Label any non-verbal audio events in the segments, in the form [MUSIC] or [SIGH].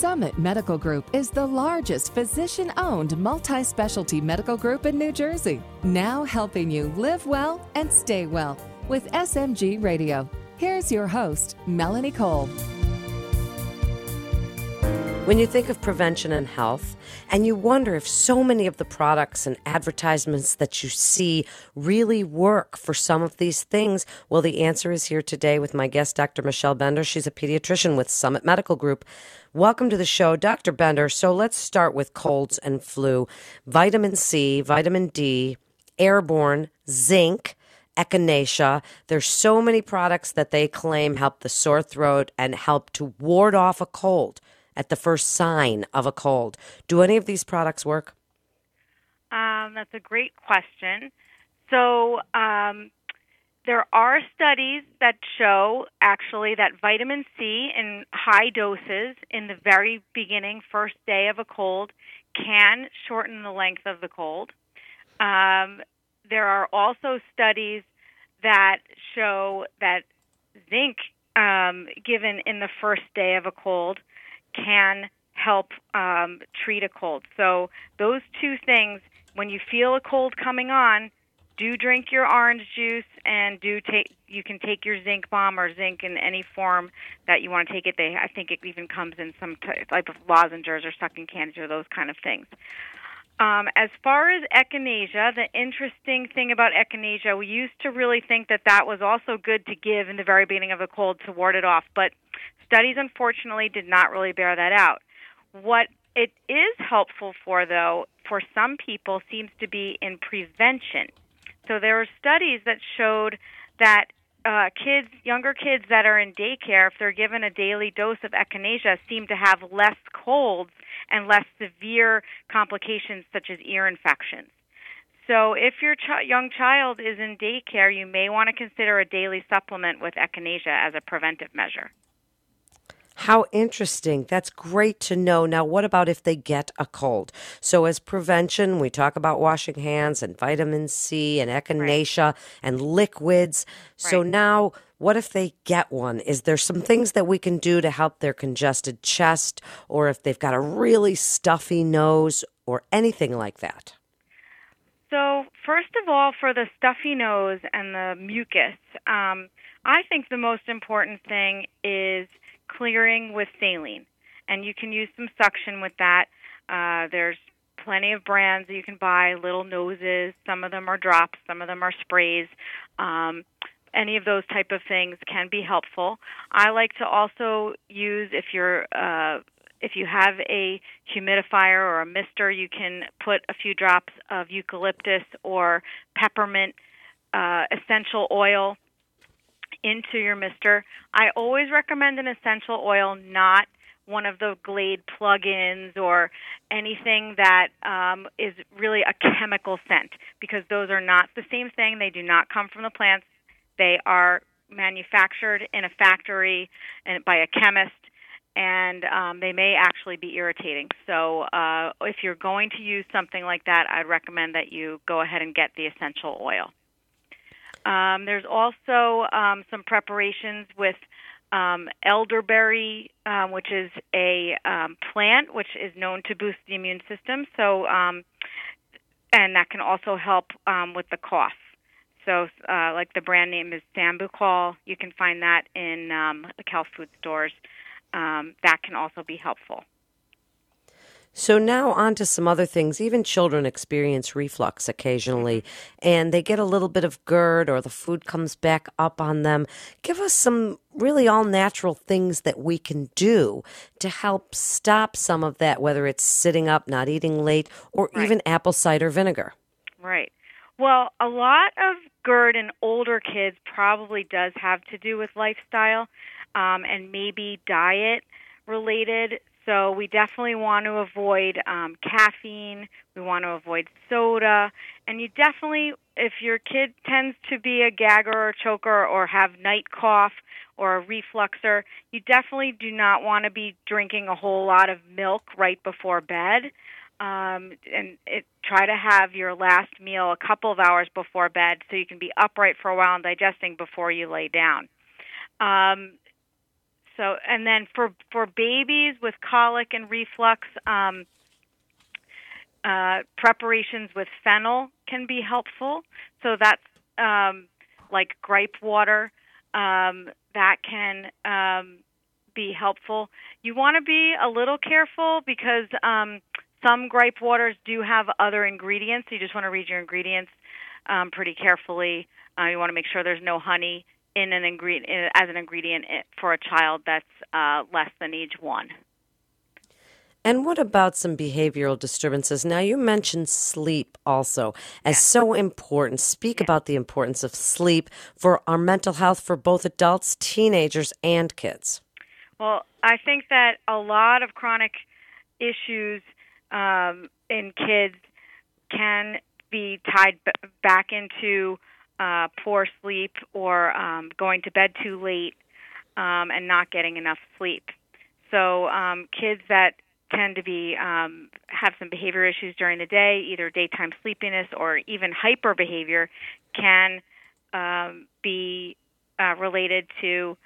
Summit Medical Group is the largest physician owned multi specialty medical group in New Jersey. Now helping you live well and stay well with SMG Radio. Here's your host, Melanie Cole. When you think of prevention and health, and you wonder if so many of the products and advertisements that you see really work for some of these things, well, the answer is here today with my guest, Dr. Michelle Bender. She's a pediatrician with Summit Medical Group. Welcome to the show, Dr. Bender. So let's start with colds and flu. Vitamin C, vitamin D, airborne, zinc, echinacea. There's so many products that they claim help the sore throat and help to ward off a cold at the first sign of a cold. Do any of these products work? Um, that's a great question. So, um, there are studies that show actually that vitamin C in high doses in the very beginning, first day of a cold, can shorten the length of the cold. Um, there are also studies that show that zinc um, given in the first day of a cold can help um, treat a cold. So those two things, when you feel a cold coming on, do drink your orange juice and do take. You can take your zinc bomb or zinc in any form that you want to take it. They, I think, it even comes in some type of lozenges or sucking candies or those kind of things. Um, as far as echinacea, the interesting thing about echinacea, we used to really think that that was also good to give in the very beginning of a cold to ward it off, but studies unfortunately did not really bear that out. What it is helpful for, though, for some people, seems to be in prevention. So there are studies that showed that uh, kids, younger kids that are in daycare, if they're given a daily dose of echinacea, seem to have less colds and less severe complications such as ear infections. So, if your ch- young child is in daycare, you may want to consider a daily supplement with echinacea as a preventive measure. How interesting. That's great to know. Now, what about if they get a cold? So, as prevention, we talk about washing hands and vitamin C and echinacea right. and liquids. So, now, what if they get one? Is there some things that we can do to help their congested chest or if they've got a really stuffy nose or anything like that? So, first of all, for the stuffy nose and the mucus, um, I think the most important thing is clearing with saline, and you can use some suction with that. Uh, there's plenty of brands that you can buy, little noses. Some of them are drops, some of them are sprays. Um, any of those type of things can be helpful. I like to also use if you're uh, if you have a humidifier or a mister, you can put a few drops of eucalyptus or peppermint uh, essential oil into your mister. I always recommend an essential oil, not one of the Glade plug-ins or anything that um, is really a chemical scent because those are not the same thing. They do not come from the plants. They are manufactured in a factory and by a chemist and um, they may actually be irritating. So, uh, if you're going to use something like that, I'd recommend that you go ahead and get the essential oil. Um, there's also um, some preparations with um, elderberry, um, which is a um, plant which is known to boost the immune system. So, um, and that can also help um, with the cough. So, uh, like the brand name is Sambucol. You can find that in um, the health food stores. Um, that can also be helpful. So now on to some other things. Even children experience reflux occasionally and they get a little bit of GERD or the food comes back up on them. Give us some really all natural things that we can do to help stop some of that, whether it's sitting up, not eating late, or right. even apple cider vinegar. Right. Well, a lot of GERD in older kids probably does have to do with lifestyle um, and maybe diet related. So we definitely want to avoid um, caffeine. We want to avoid soda, and you definitely, if your kid tends to be a gagger or choker or have night cough or a refluxer, you definitely do not want to be drinking a whole lot of milk right before bed. Um, and it, try to have your last meal a couple of hours before bed so you can be upright for a while and digesting before you lay down. Um, So, and then for for babies with colic and reflux, um, uh, preparations with fennel can be helpful. So that's um, like gripe water. Um, that can um, be helpful. You want to be a little careful because um, some gripe waters do have other ingredients. You just want to read your ingredients um, pretty carefully. Uh, you want to make sure there's no honey in an ingredient as an ingredient for a child that's uh, less than age one. And what about some behavioral disturbances? Now, you mentioned sleep also as yeah. so important. Speak yeah. about the importance of sleep for our mental health for both adults, teenagers, and kids. Well, I think that a lot of chronic issues um, in kids can be tied b- back into uh, poor sleep or um, going to bed too late um, and not getting enough sleep. So, um, kids that tend to be um, have some behavior issues during the day, either daytime sleepiness or even hyper behavior, can um, be uh, related to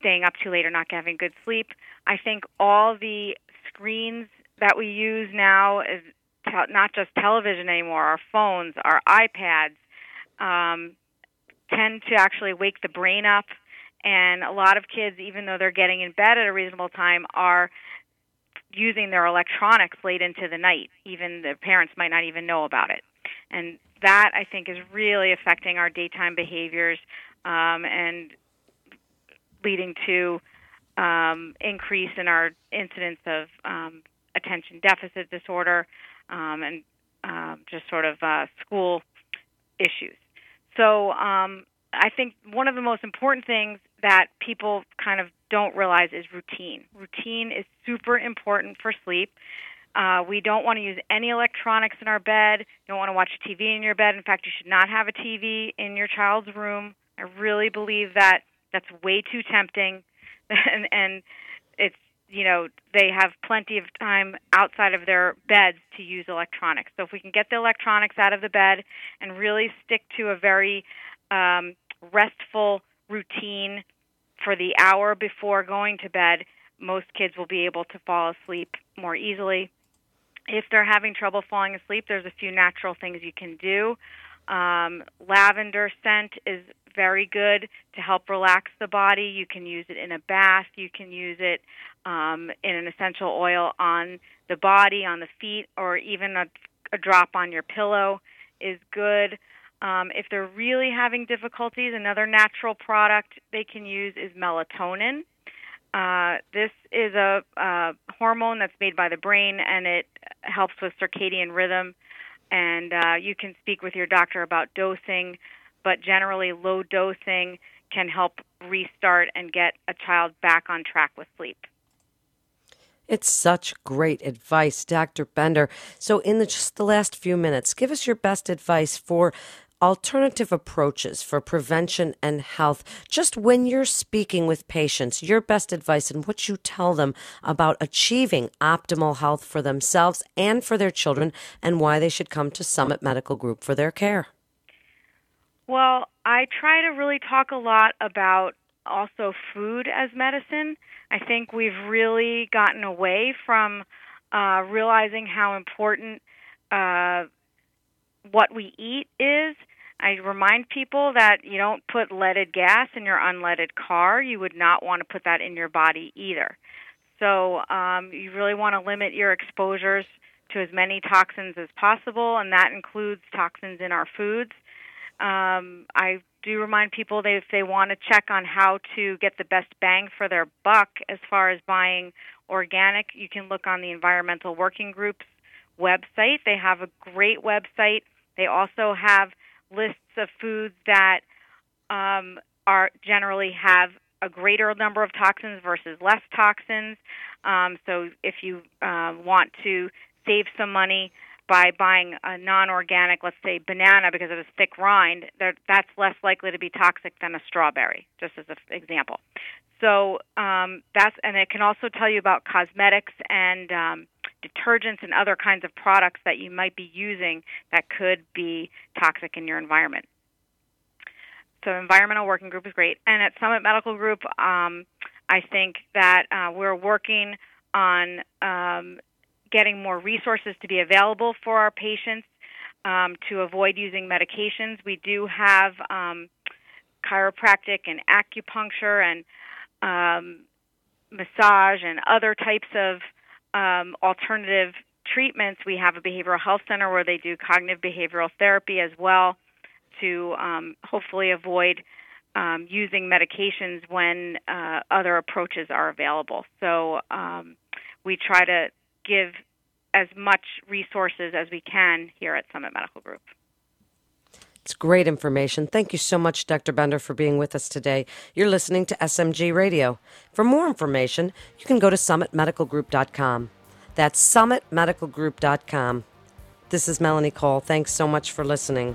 staying up too late or not having good sleep. I think all the screens that we use now is te- not just television anymore, our phones, our iPads, um, tend to actually wake the brain up. And a lot of kids, even though they're getting in bed at a reasonable time, are using their electronics late into the night. Even the parents might not even know about it. And that, I think, is really affecting our daytime behaviors um, and leading to um, increase in our incidence of um, attention deficit disorder um, and um, just sort of uh, school issues. So um, I think one of the most important things that people kind of don't realize is routine. Routine is super important for sleep. Uh, we don't want to use any electronics in our bed. Don't want to watch TV in your bed. In fact, you should not have a TV in your child's room. I really believe that that's way too tempting, [LAUGHS] and, and it's you know they have plenty of time outside of their beds to use electronics. So if we can get the electronics out of the bed and really stick to a very um, restful routine for the hour before going to bed, most kids will be able to fall asleep more easily. If they're having trouble falling asleep, there's a few natural things you can do. Um, lavender scent is very good to help relax the body. You can use it in a bath. You can use it um, in an essential oil on the body, on the feet, or even a, a drop on your pillow is good. Um, if they're really having difficulties, another natural product they can use is melatonin. Uh, this is a, a hormone that's made by the brain, and it helps with circadian rhythm. And uh, you can speak with your doctor about dosing, but generally, low dosing can help restart and get a child back on track with sleep. It's such great advice, Dr. Bender. So, in the, just the last few minutes, give us your best advice for alternative approaches for prevention and health. Just when you're speaking with patients, your best advice and what you tell them about achieving optimal health for themselves and for their children, and why they should come to Summit Medical Group for their care. Well, I try to really talk a lot about also food as medicine. I think we've really gotten away from uh, realizing how important uh, what we eat is. I remind people that you don't put leaded gas in your unleaded car. You would not want to put that in your body either. So um, you really want to limit your exposures to as many toxins as possible, and that includes toxins in our foods. Um, I do remind people that if they want to check on how to get the best bang for their buck as far as buying organic, you can look on the Environmental Working Group's website. They have a great website. They also have lists of foods that um, are generally have a greater number of toxins versus less toxins. Um, so if you uh, want to save some money by buying a non-organic, let's say banana, because of its thick rind, that's less likely to be toxic than a strawberry, just as an example. So um, that's and it can also tell you about cosmetics and um, detergents and other kinds of products that you might be using that could be toxic in your environment. So, environmental working group is great, and at Summit Medical Group, um, I think that uh, we're working on um, getting more resources to be available for our patients um, to avoid using medications. We do have um, chiropractic and acupuncture and um, massage and other types of um, alternative treatments. We have a behavioral health center where they do cognitive behavioral therapy as well to um, hopefully avoid um, using medications when uh, other approaches are available. So um, we try to give as much resources as we can here at Summit Medical Group. It's great information. Thank you so much, Dr. Bender, for being with us today. You're listening to SMG Radio. For more information, you can go to summitmedicalgroup.com. That's summitmedicalgroup.com. This is Melanie Cole. Thanks so much for listening.